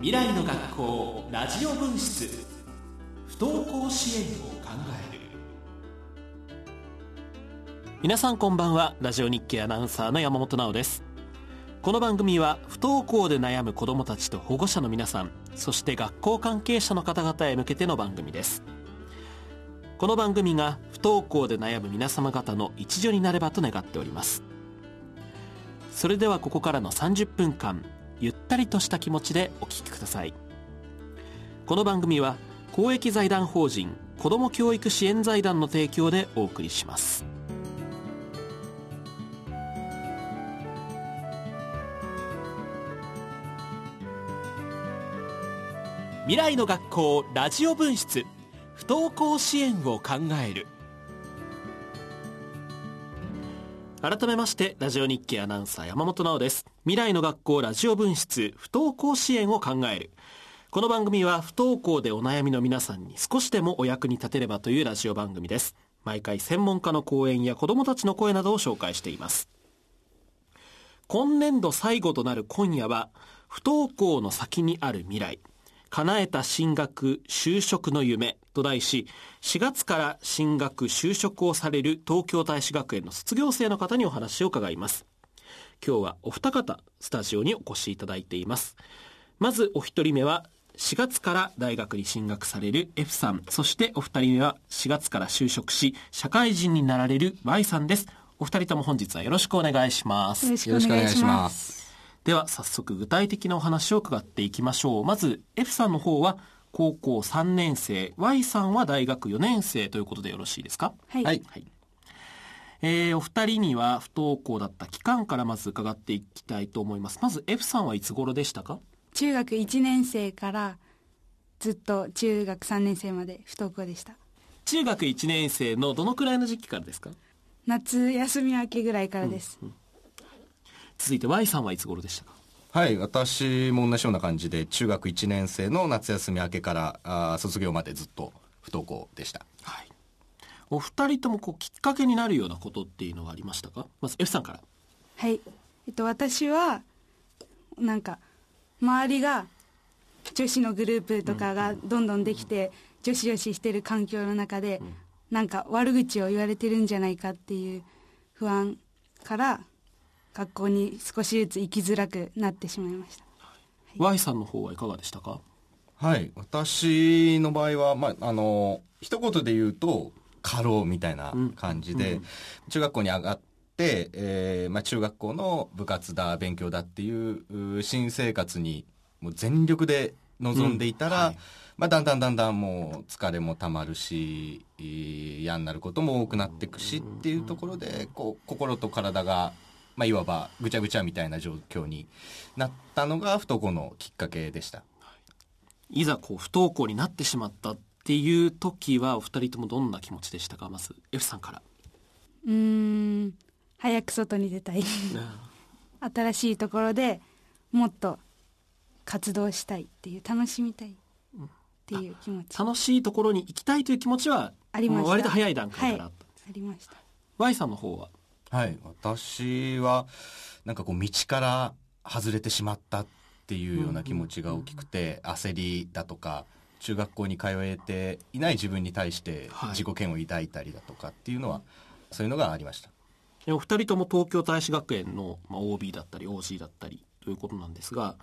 未来の学校ラジオ分室。不登校支援を考える。皆さんこんばんは。ラジオ日経アナウンサーの山本直です。この番組は不登校で悩む子どもたちと保護者の皆さんそして学校関係者の方々へ向けての番組です。この番組が不登校で悩む皆様方の一助になればと願っております。それではここからの30分間ゆったりとした気持ちでお聞きください。この番組は公益財団法人子ども教育支援財団の提供でお送りします。未来の学校ラジオ分室不登校支援を考える。改めましてラジオ日経アナウンサー山本直です。未来の学校ラジオ分室不登校支援を考える。この番組は不登校でお悩みの皆さんに少しでもお役に立てればというラジオ番組です。毎回専門家の講演や子どもたちの声などを紹介しています。今年度最後となる今夜は不登校の先にある未来叶えた進学就職の夢と題し4月から進学就職をされる東京大使学園の卒業生の方にお話を伺います。今日はお二方スタジオにお越しいただいています。まずお一人目は4月から大学に進学される F さん。そしてお二人目は4月から就職し社会人になられる Y さんです。お二人とも本日はよろしくお願いします。よろしくお願いします。では早速具体的なお話を伺っていきましょう。まず F さんの方は高校3年生。Y さんは大学4年生ということでよろしいですか？はい、はい、えー、お二人には不登校だった期間からまず伺っていきたいと思います。まず F さんはいつ頃でしたか？中学1年生からずっと中学3年生まで不登校でした。中学1年生のどのくらいの時期からですか？夏休み明けぐらいからです、うんうん、続いて Y さんはいつ頃でしたか？はい私も同じような感じで中学1年生の夏休み明けからあ卒業までずっと不登校でした、はい、お二人ともこうきっかけになるようなことっていうのはありましたか？まず F さんから。はい。えっと私はなんか周りが女子のグループとかがどんどんできて、女子女子してる環境の中で、なんか悪口を言われてるんじゃないかっていう不安から学校に少しずつ行きづらくなってしまいました、はい、Y さんの方はいかがでしたか？はい。私の場合は、まあ、あの一言で言うと過労みたいな感じで、中学校に上がって、えーまあ、中学校の部活だ勉強だっていう新生活にもう全力で臨んでいたら、うん。はい、まあ、だんだんだんだんもう疲れもたまるし嫌になることも多くなっていくしっていうところでこう心と体が、まあ、いわばぐちゃぐちゃみたいな状況になったのが不登校のきっかけでした。い。ざこう不登校になってしまったっていう時はお二人ともどんな気持ちでしたか？まず F さんから。うん早く外に出たい。新しいところでもっと活動したいっていう楽しみたいっていう気持ち、楽しいところに行きたいという気持ちはありました。割と早い段階から。あった、はい、ありました。Y さんの方は？はい私はなんかこう道から外れてしまったっていうような気持ちが大きくて、焦りだとか中学校に通えていない自分に対して自己嫌悪を抱いたりだとかっていうのは、はい、そういうのがありました。お二人とも東京大使学園の OB だったり OG だったりということなんですが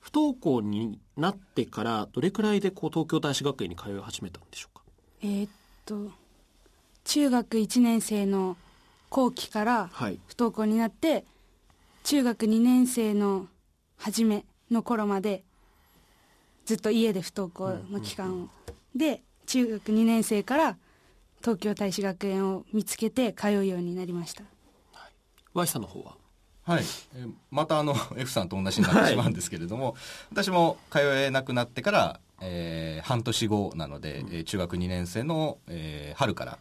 不登校になってからどれくらいでこう東京大使学園に通い始めたんでしょうか？えー、っと中学1年生の後期から不登校になって、はい、中学2年生の初めの頃までずっと家で不登校の期間を、うんうん。うん、で中学2年生から東京大使学園を見つけて通うようになりました、はい、さんの方は？はい、えまたあの F さんと同じになってしまうんですけれども、はい、私も通えなくなってから、えー、半年後なので、うん、えー、中学2年生の、えー、春から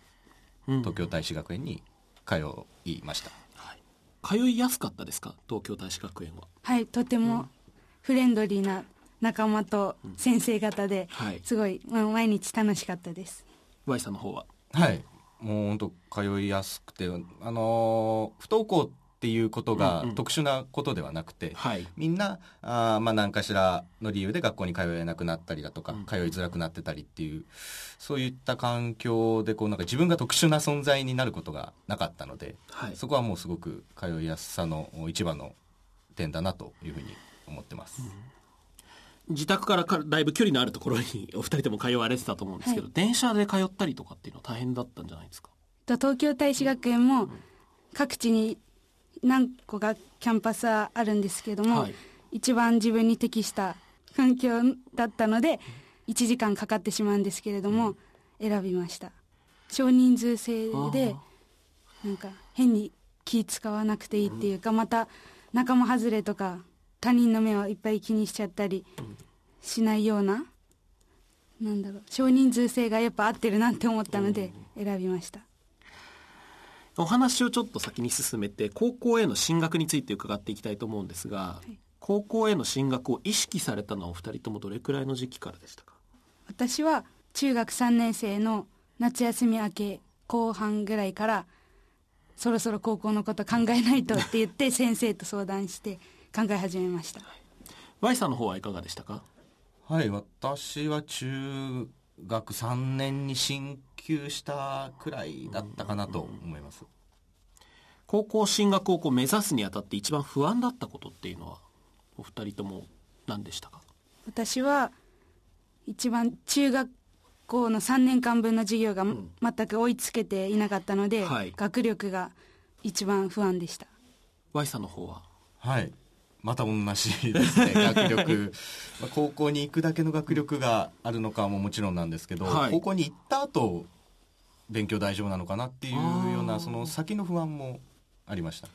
東京大使学園に通いました、うんはい、通いやすかったですか？東京大使学園は。はいとてもフレンドリーな仲間と先生方で、うんはい、すごい、まあ、毎日楽しかったです。Y さんの方は？はい。もう本当通いやすくてあのー、不登校っっていうことが特殊なことではなくて、うんうん、みんなあ、まあ、何かしらの理由で学校に通えなくなったりだとか、うん、通いづらくなってたりっていうそういった環境でこうなんか自分が特殊な存在になることがなかったので、はい、そこはもうすごく通いやすさの一番の点だなというふうに思ってます。うん、自宅からだいぶ距離のあるところにお二人とも通われてたと思うんですけど、はい、電車で通ったりとかっていうのは大変だったんじゃないですか？東京大使学園も各地に何個かキャンパスはあるんですけども、はい、一番自分に適した環境だったので1時間かかってしまうんですけれども、選びました。少人数制でなんか変に気使わなくていいっていうか、また仲間外れとか他人の目をいっぱい気にしちゃったりしないような、なんだろう少人数制がやっぱ合ってるなって思ったので選びました。お話をちょっと先に進めて高校への進学について伺っていきたいと思うんですが、はい、高校への進学を意識されたのはお二人ともどれくらいの時期からでしたか？私は中学3年生の夏休み明け後半ぐらいからそろそろ高校のこと考えないとって言って先生と相談して考え始めました。Y さんの方はいかがでしたか？はい私は中学3年に進級したくらいだったかなと思います。高校進学をこう目指すにあたって一番不安だったことっていうのはお二人とも何でしたか？私は一番中学校の3年間分の授業が全く追いつけていなかったので、うんはい、学力が一番不安でした。Y さんの方は？はいまた同じですね学力。まあ高校に行くだけの学力があるのかももちろんなんですけど、はい、高校に行った後勉強大丈夫なのかなっていうようなその先の不安もありました。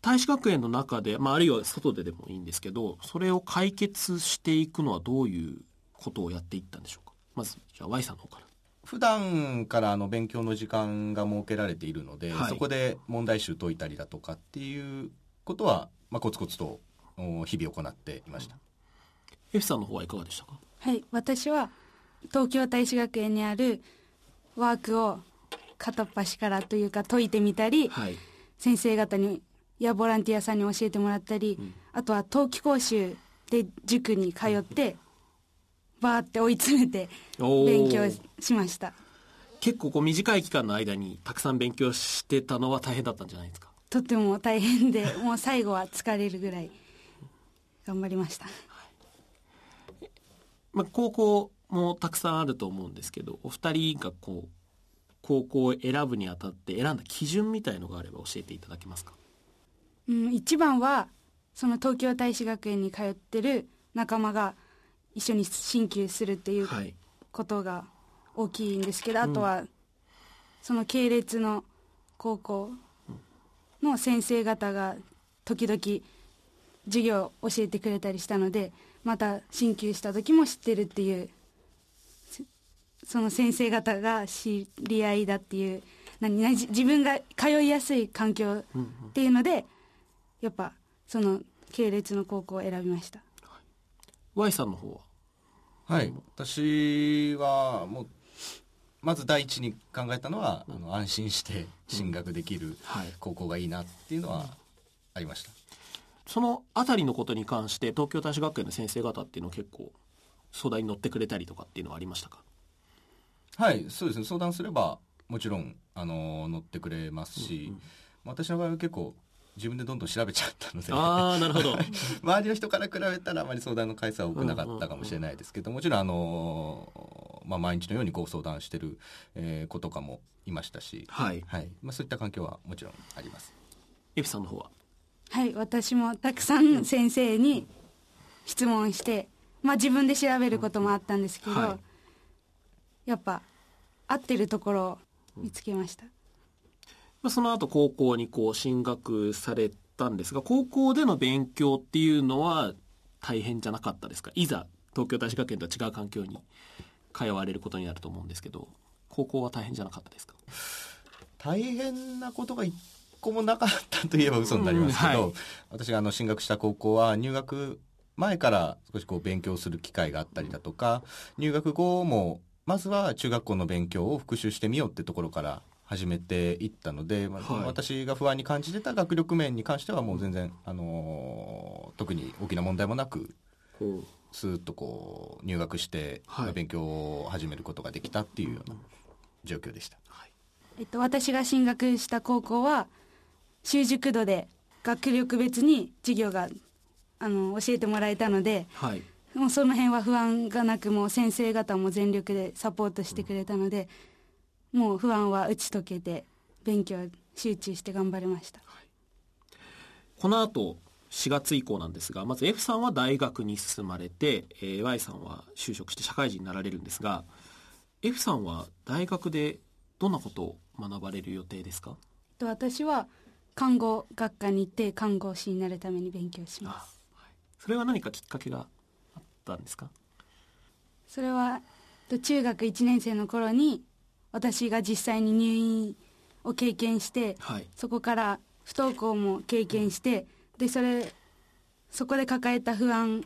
大使学園の中で、まあ、あるいは外ででもいいんですけどそれを解決していくのはどういうことをやっていったんでしょうか？まずじゃあ Y さんの方から。普段からあの勉強の時間が設けられているので、はい、そこで問題集解いたりだとかっていうことはまあ、コツコツと日々行っていました。F さんの方はいかがでしたか？はい私は東京大使学園にあるワークを片っ端からというか解いてみたり、はい、先生方にやボランティアさんに教えてもらったり、うん、あとは冬季講習で塾に通って、バーって追い詰めて勉強しました。結構こう短い期間の間にたくさん勉強してたのは大変だったんじゃないですか？とても大変で もう最後は疲れるぐらい頑張りました、まあ、高校もたくさんあると思うんですけどお二人がこう高校を選ぶにあたって選んだ基準みたいのがあれば教えていただけますか、うん、一番はその東京大使学園に通ってる仲間が一緒に進級するっていうことが大きいんですけど、はい、あとはその系列の高校の先生方が時々授業を教えてくれたりしたのでまた進級した時も知ってるっていうその先生方が知り合いだっていう何自分が通いやすい環境っていうので、やっぱその系列の高校を選びました、はい、Y さんの方は？はい。私はもうまず第一に考えたのは、あの安心して進学できる高校がいいなっていうのはありました。そのあたりのことに関して東京大使学園の先生方っていうのは結構相談に乗ってくれたりとかっていうのはありましたか？はいそうですね。相談すればもちろんあの乗ってくれますし、うんうん、私の場合は結構自分でどんどん調べちゃったので。ああなるほど。周りの人から比べたらあまり相談の回数は多くなかったかもしれないですけど、もちろんあの、まあ、毎日のようにご相談してる、えー、子とかもいましたし、はい。はい。まあ、そういった環境はもちろんあります。エピさんの方は？はい。私もたくさん先生に質問して、まあ、自分で調べることもあったんですけど、はい、やっぱ合ってるところを見つけました、まあ、その後高校にこう進学されたんですが高校での勉強っていうのは大変じゃなかったですか？いざ東京大使学園とは違う環境に通われることになると思うんですけど高校は大変じゃなかったですか？大変なことが一個もなかったといえば嘘になりますけど、うんはい、私があの進学した高校は入学前から少しこう勉強する機会があったりだとか入学後もまずは中学校の勉強を復習してみようってところから始めていったので、まあ、はい、私が不安に感じてた学力面に関してはもう全然、あのー、特に大きな問題もなく、スーッとこう入学して、勉強を始めることができたっていうような状況でした。はい、えっと、私が進学した高校は習熟度で学力別に授業があの教えてもらえたので、はい、もうその辺は不安がなくもう先生方も全力でサポートしてくれたので、もう不安は打ち解けて勉強集中して頑張りました、はい、この後4月以降なんですがまず F さんは大学に進まれて、えー、Y さんは就職して社会人になられるんですが F さんは大学でどんなことを学ばれる予定ですか？私は看護学科に行って看護師になるために勉強します、はい、それは何かきっかけがあったんですか？それは中学1年生の頃に私が実際に入院を経験して、はい、そこから不登校も経験してでそれそこで抱えた不安っ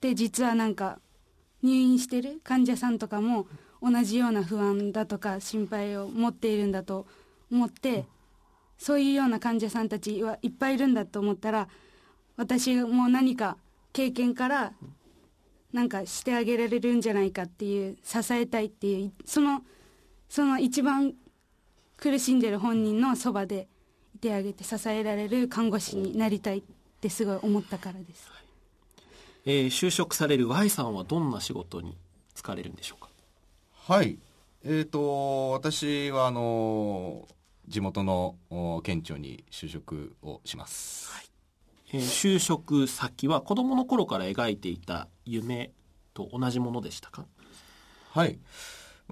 て実はなんか入院してる患者さんとかも同じような不安だとか心配を持っているんだと思って、そういうような患者さんたちはいっぱいいるんだと思ったら私も何か経験からなんかしてあげられるんじゃないかっていう支えたいっていうそのその一番苦しんでる本人のそばでいてあげて支えられる看護師になりたいってすごい思ったからです、はい、えー、就職される Y さんはどんな仕事に就かれるんでしょうか？はい。えーと、私はあの地元の県庁に就職をします、はい。えー、就職先は子どもの頃から描いていた夢と同じものでしたか？はい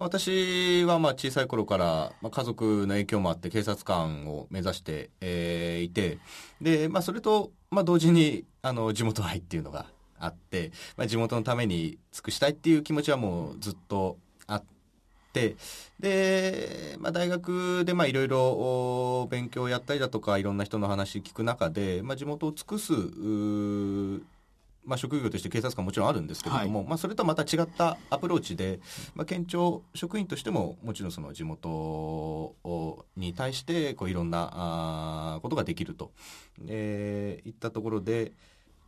私はまあ小さい頃から、ま、家族の影響もあって警察官を目指して、えー、いてで、まあ、それと、まあ、同時にあの地元愛っていうのがあって、まあ、地元のために尽くしたいっていう気持ちはもうずっとあってで、まあ、大学でまあいろいろ勉強やったりだとかいろんな人の話聞く中で、まあ、地元を尽くすまあ、職業として警察官もちろんあるんですけれども、はい、まあ、それとはまた違ったアプローチで、まあ、県庁職員としてももちろんその地元に対してこういろんなあことができると、えー、いったところで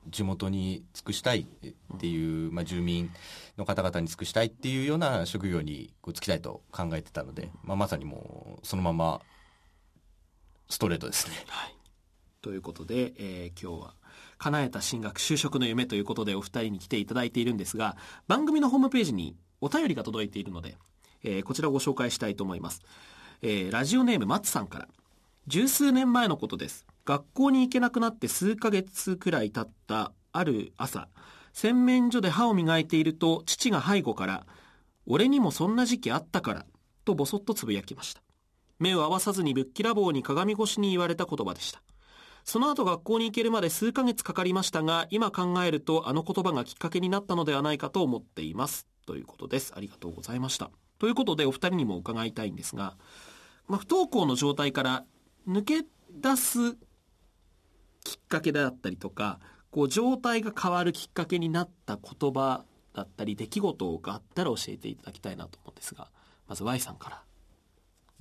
地元に尽くしたいっていう、まあ、住民の方々に尽くしたいっていうような職業にこう就きたいと考えてたので、まあ、まさにもうそのままストレートですね。はい、ということで、えー、今日は叶えた進学就職の夢ということでお二人に来ていただいているんですが番組のホームページにお便りが届いているので、えー、こちらをご紹介したいと思います、えー、ラジオネーム松さんから。十数年前のことです。学校に行けなくなって数ヶ月くらい経ったある朝洗面所で歯を磨いていると父が背後から「俺にもそんな時期あったから」とぼそっとつぶやきました。目を合わさずにぶっきらぼうに鏡越しに言われた言葉でした。その後学校に行けるまで数ヶ月かかりましたが、今考えるとあの言葉がきっかけになったのではないかと思っています。ということです。ありがとうございました。ということでお二人にも伺いたいんですが、まあ、不登校の状態から抜け出すきっかけだったりとか、こう状態が変わるきっかけになった言葉だったり出来事があったら教えていただきたいなと思うんですが、まず Y さんから。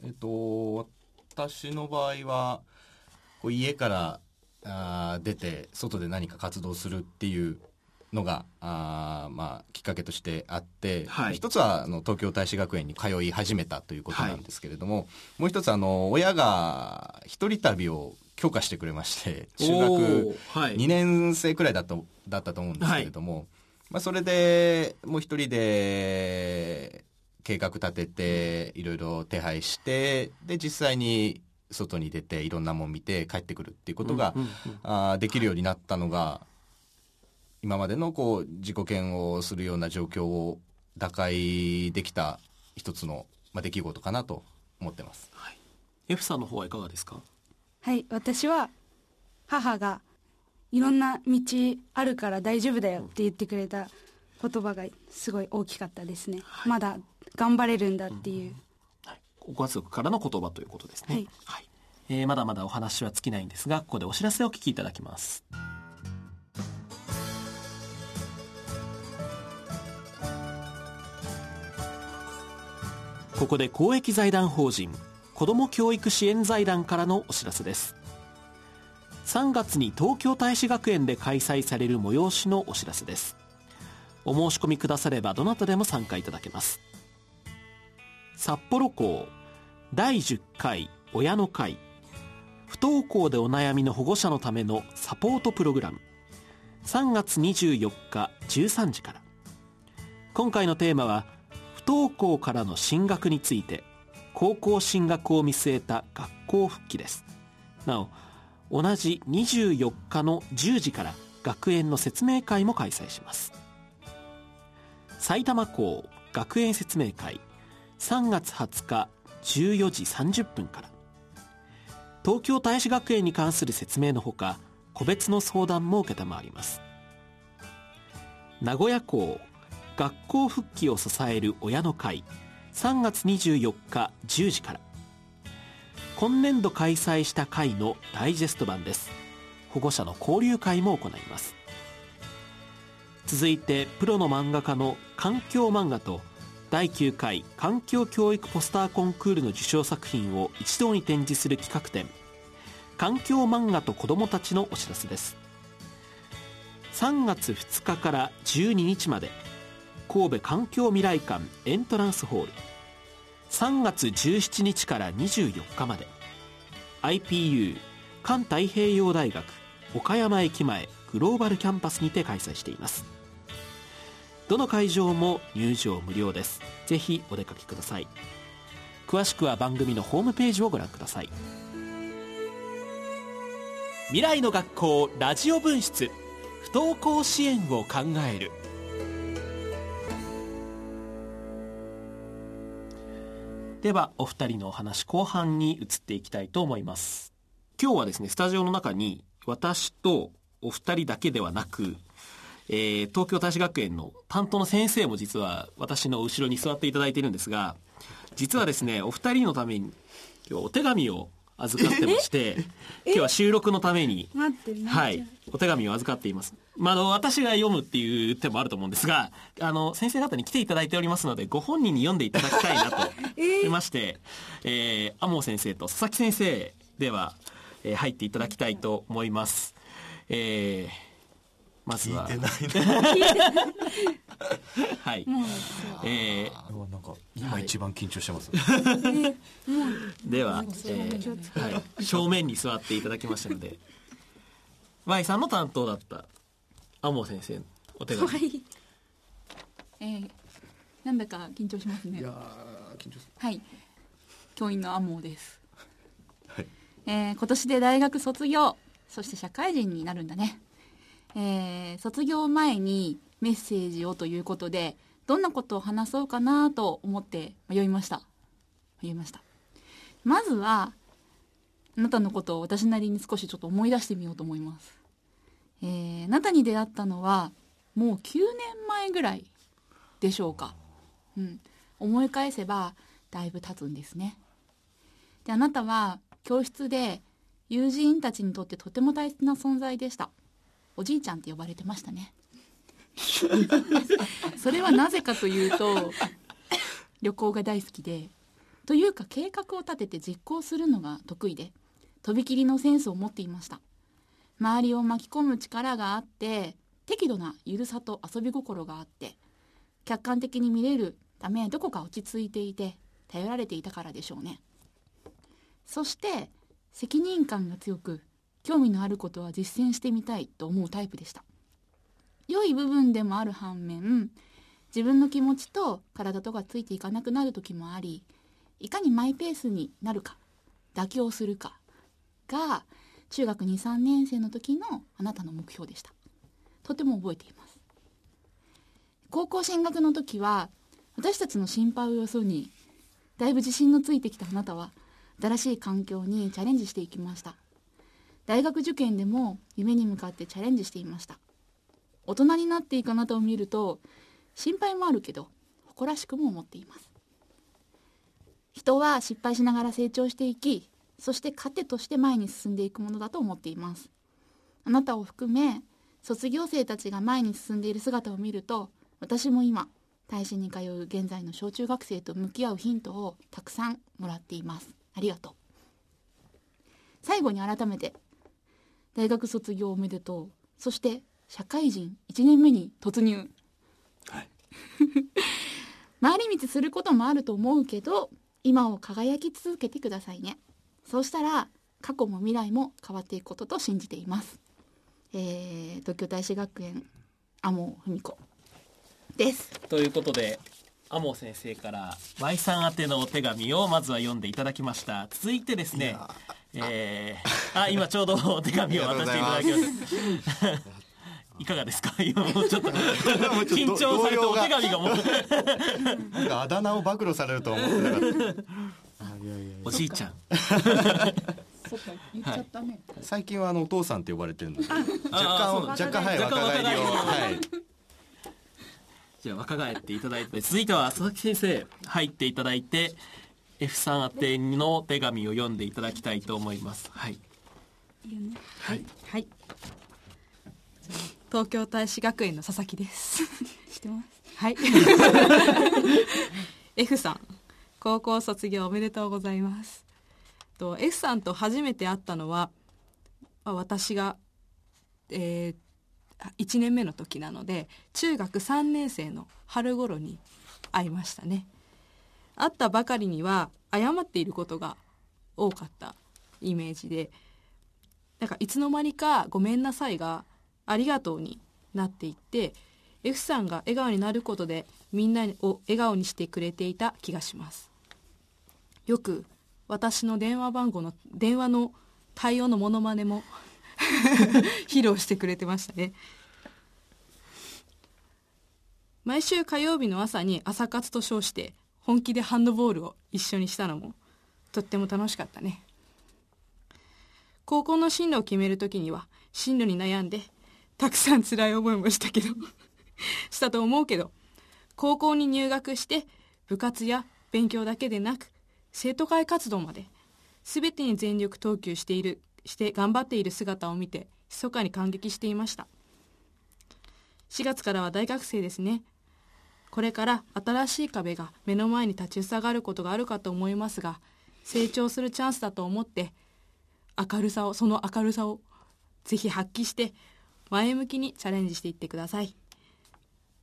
えっと、私の場合は、こう家からあ出て外で何か活動するっていうのがあ、まあ、きっかけとしてあって、はい、一つはあの東京大使学園に通い始めたということなんですけれども、はい、もう一つあの親が一人旅を許可してくれまして中学2年生くらいだっただったと思うんですけれども、はい、まあ、それでもう一人で計画立てていろいろ手配してで実際に外に出ていろんなもん見て帰ってくるっていうことが、うんうんうん、あできるようになったのが今までのこう自己嫌悪するような状況を打開できた一つの、まあ、出来事かなと思ってます。はい、F さんの方はいかがですか？はい私は母がいろんな道あるから大丈夫だよって言ってくれた言葉がすごい大きかったですね、はい、まだ頑張れるんだっていう、うんご家族からの言葉ということですね。はい、はい、えー、まだまだお話は尽きないんですが、ここでお知らせをお聞きいただきます。ここで公益財団法人子ども教育支援財団からのお知らせです。3月に東京大使学園で開催される催しのお知らせです。お申し込みくださればどなたでも参加いただけます札幌校第10回親の会不登校でお悩みの保護者のためのサポートプログラム。3月24日13時から。今回のテーマは不登校からの進学について高校進学を見据えた学校復帰です。なお同じ24日の10時から学園の説明会も開催します。埼玉校学園説明会3月20日14時30分から。東京大使学園に関する説明のほか個別の相談も承ります。名古屋校学校復帰を支える親の会3月24日10時から。今年度開催した会のダイジェスト版です。保護者の交流会も行います。続いてプロの漫画家の環境漫画と第9回環境教育ポスターコンクールの受賞作品を一堂に展示する企画展環境漫画と子どもたちのお知らせです。3月2日から12日まで神戸環境未来館エントランスホール。3月17日から24日まで IPU 環太平洋大学岡山駅前グローバルキャンパスにて開催しています。どの会場も入場無料です。ぜひお出かけください。詳しくは番組のホームページをご覧ください。未来の学校ラジオ分室。不登校支援を考える。ではお二人のお話後半に移っていきたいと思います。今日はですねスタジオの中に私とお二人だけではなくえー、東京大使学園の担当の先生も実は私の後ろに座っていただいているんですが、実はですね、お二人のために今日お手紙を預かってまして、今日は収録のために、はい、お手紙を預かっています。まあ、私が読むっていう手もあると思うんですが、あの、先生方に来ていただいておりますので、ご本人に読んでいただきたいなと 思いまして、えー、天羽先生と佐々木先生では、えー、入っていただきたいと思います。えーまずは。はい。えー、なんか今一番緊張してます。では、えー、はい、正面に座っていただきましたので、Y さんの担当だった天羽先生お手紙。はい。えー、なんだか緊張しますね。いや緊張はい。教員の天羽です。はい。えー、今年で大学卒業、そして社会人になるんだね。えー、卒業前にメッセージをということで、どんなことを話そうかなと思って迷いました。迷いました。まずは、あなたのことを私なりに少しちょっと思い出してみようと思います。えー、あなたに出会ったのは、もう9年前ぐらいでしょうか。うん。思い返せば、だいぶ経つんですね。で、あなたは教室で友人たちにとってとても大切な存在でした。おじいちゃんって呼ばれてましたね。それはなぜかというと旅行が大好きでというか計画を立てて実行するのが得意でとびきりのセンスを持っていました。周りを巻き込む力があって適度なゆるさと遊び心があって客観的に見れるためどこか落ち着いていて頼られていたからでしょうね。そして責任感が強く興味のあることは実践してみたいと思うタイプでした。良い部分でもある反面自分の気持ちと体とがついていかなくなる時もありいかにマイペースになるか妥協するかが中学23年生の時のあなたの目標でした。とても覚えています。高校進学の時は私たちの心配をよそにだいぶ自信のついてきたあなたは新しい環境にチャレンジしていきました。大学受験でも夢に向かってチャレンジしていました。大人になっていくあなたを見ると心配もあるけど誇らしくも思っています。人は失敗しながら成長していきそして糧として前に進んでいくものだと思っています。あなたを含め卒業生たちが前に進んでいる姿を見ると私も今大使に通う現在の小中学生と向き合うヒントをたくさんもらっています。ありがとう。最後に改めて大学卒業おめでとう。そして社会人1年目に突入、はい、回り道することもあると思うけど今を輝き続けてくださいね。そうしたら過去も未来も変わっていくことと信じています、えー、東京大師学園天尾文子です。ということで天尾先生から Y さん宛てのお手紙をまずは読んでいただきました。続いてですねえー、あ今ちょうどお手紙を渡していただきました。いかがですか？今もうちょっと緊張されてお手紙がもう。なんかあだ名を暴露されると思ってなかった。おじいちゃん。最近はあのお父さんって呼ばれてるので若干若干はい若返りを。はいじゃあ若返っていただいて。続いては佐々木先生入っていただいて F さん宛ての手紙を読んでいただきたいと思います。はい。はい、はい、東京大使学園の佐々木です。知ってます？はい。F さん。高校卒業おめでとうございます。と F さんと初めて会ったのは私が、えー、1年目の時なので中学3年生の春頃に会いましたね。会ったばかりには謝っていることが多かったイメージでなんかいつの間にか「ごめんなさい」が「ありがとう」になっていって F さんが笑顔になることでみんなを笑顔にしてくれていた気がします。よく私の電話番号の電話の対応のモノマネも 披露してくれてましたね。毎週火曜日の朝に朝活と称して本気でハンドボールを一緒にしたのもとっても楽しかったね。高校の進路を決める時には進路に悩んでたくさん辛い思いもしたけど したと思うけど高校に入学して部活や勉強だけでなく生徒会活動まで全てに全力投球しているして頑張っている姿を見て密かに感激していました。4月からは大学生ですね。これから新しい壁が目の前に立ちふさがることがあるかと思いますが成長するチャンスだと思って明るさをその明るさをぜひ発揮して前向きにチャレンジしていってください。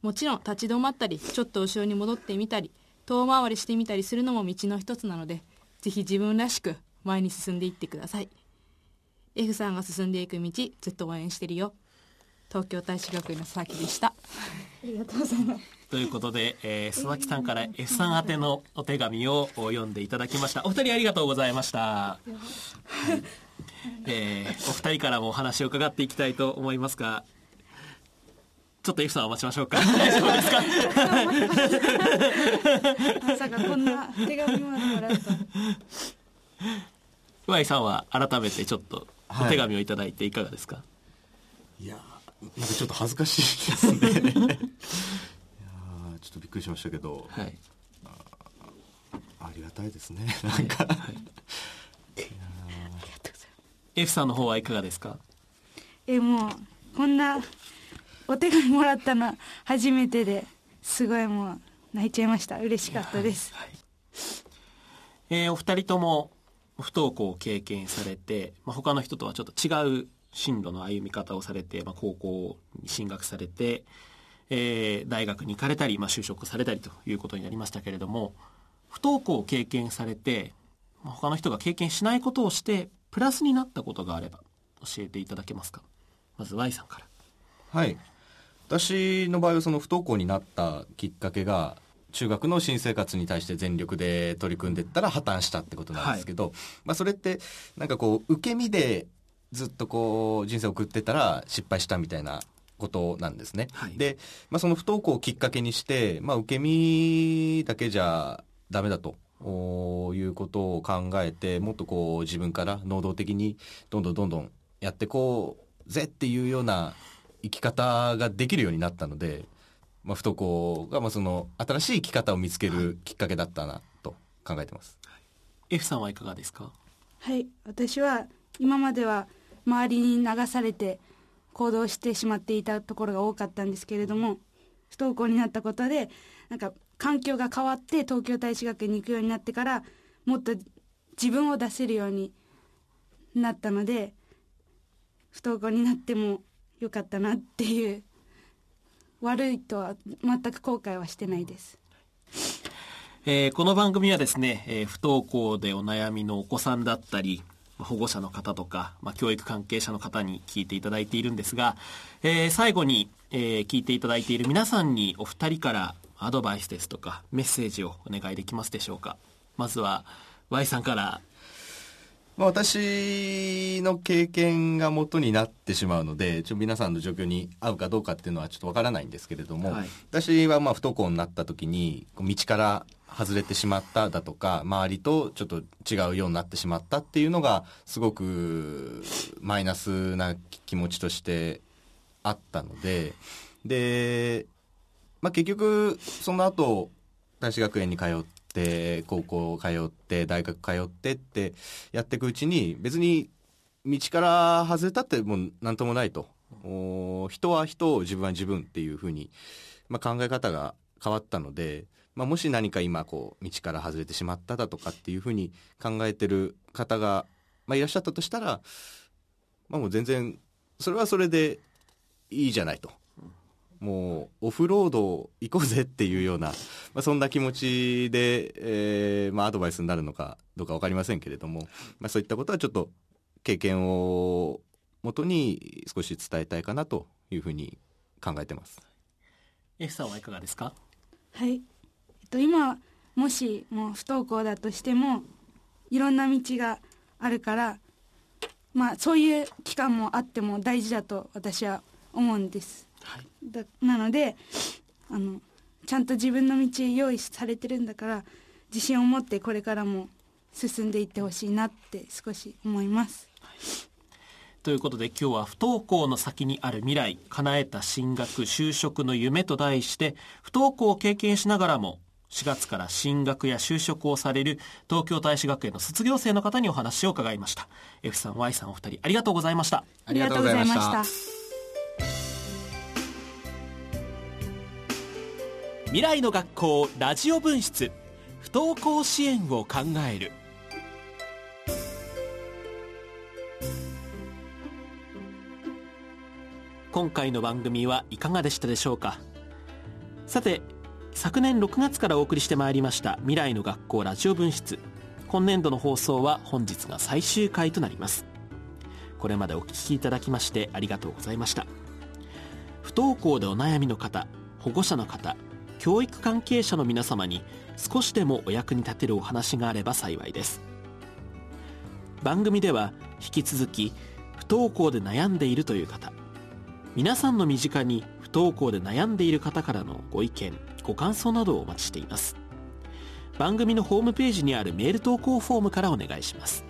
もちろん立ち止まったりちょっと後ろに戻ってみたり遠回りしてみたりするのも道の一つなのでぜひ自分らしく前に進んでいってください。F さんが進んでいく道ずっと応援してるよ。東京大使学院の佐々木でした。ありがとうございます。ということで、えー、佐々木さんから F さん宛てのお手紙を読んでいただきました。お二人ありがとうございました、はい、えー、お二人からもお話を伺っていきたいと思いますがちょっと F さんお待ちましょうか。大丈夫ですか？まさかこんな手紙もらうと。Y さんは改めてちょっとお手紙をいただいていかがですか、はい、いやなんかちょっと恥ずかしいですね。いやちょっとびっくりしましたけど、はい、あありがたいですね。なんか、はい、F さんの方はいかがですか？えもうこんなお手紙もらったの初めてですごいもう泣いちゃいました。嬉しかったです、はい、えー、お二人とも不登校を経験されて、まあ、他の人とはちょっと違う進路の歩み方をされて、まあ、高校に進学されて、えー、大学に行かれたり、まあ、就職されたりということになりましたけれども不登校を経験されて、まあ、他の人が経験しないことをしてプラスになったことがあれば教えていただけますか？まず Y さんから。はい。私の場合はその不登校になったきっかけが中学の新生活に対して全力で取り組んでったら破綻したってことなんですけど、はい、まあそれってなんかこう受け身でずっとこう人生を送ってたら失敗したみたいなことなんですね。はい、で、まあ、その不登校をきっかけにして、まあ、受け身だけじゃダメだと。いうことを考えてもっとこう自分から能動的にどんどんどんどんやってこうぜっていうような生き方ができるようになったのでまあ、不登校がまあその新しい生き方を見つけるきっかけだったなと考えてます。はい、F さんはいかがですか？はい。私は今までは周りに流されて行動してしまっていたところが多かったんですけれども不登校になったことでなんか環境が変わって東京大使学園に行くようになってからもっと自分を出せるようになったので不登校になってもよかったなっていう悪いとは全く後悔はしてないです。えー、この番組はですね、えー、不登校でお悩みのお子さんだったり、保護者の方とか、まあ、教育関係者の方に聞いていただいているんですが、えー、最後に、え、聞いていただいている皆さんにお二人からアドバイスですとかメッセージをお願いできますでしょうかまずは Y さんからまあ、私の経験が元になってしまうのでちょ皆さんの状況に合うかどうかっていうのはちょっとわからないんですけれども、はい、私はまあ不登校になった時に道から外れてしまっただとか周りとちょっと違うようになってしまったっていうのがすごくマイナスな気持ちとしてあったのでで、まあ、結局その後大志学園に通って高校通って大学通ってってやっていくうちに別に道から外れたってもう何ともないと人は人を自分は自分っていうふうに、まあ、考え方が変わったので。まあ、もし何か今こう道から外れてしまっただとかっていうふうに考えてる方が、まあ、いらっしゃったとしたら、まあ、もう全然それはそれでいいじゃないと。もうオフロード行こうぜっていうような、まあ、そんな気持ちで、えーまあ、アドバイスになるのかどうか分かりませんけれども、まあ、そういったことはちょっと経験をもとに少し伝えたいかなというふうに考えてます。F さんはいかがですか？はい。と今もしもう不登校だとしてもいろんな道があるからまあそういう期間もあっても大事だと私は思うんです、はい、だなのであのちゃんと自分の道用意されてるんだから自信を持ってこれからも進んでいってほしいなって少し思います、はい、ということで今日は不登校の先にある未来叶えた進学就職の夢と題して不登校を経験しながらも4月から進学や就職をされる東京大使学園の卒業生の方にお話を伺いました。F さん Y さんお二人ありがとうございました。ありがとうございました未来の学校ラジオ分室。不登校支援を考える。今回の番組はいかがでしたでしょうか？さて昨年6月からお送りしてまいりました未来の学校ラジオ分室。今年度の放送は本日が最終回となります。これまでお聞きいただきましてありがとうございました。不登校でお悩みの方保護者の方教育関係者の皆様に少しでもお役に立てるお話があれば幸いです。番組では引き続き不登校で悩んでいるという方皆さんの身近に不登校で悩んでいる方からのご意見ご感想などをお待ちしています。番組のホームページにあるメール投稿フォームからお願いします。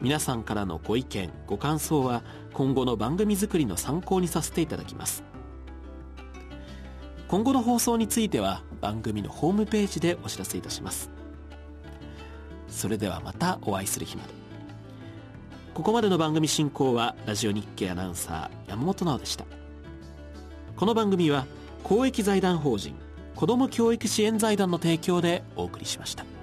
皆さんからのご意見ご感想は今後の番組作りの参考にさせていただきます。今後の放送については番組のホームページでお知らせいたします。それではまたお会いする日まで。ここまでの番組進行はラジオ日経アナウンサー山本直でした。この番組は公益財団法人子ども教育支援財団の提供でお送りしました。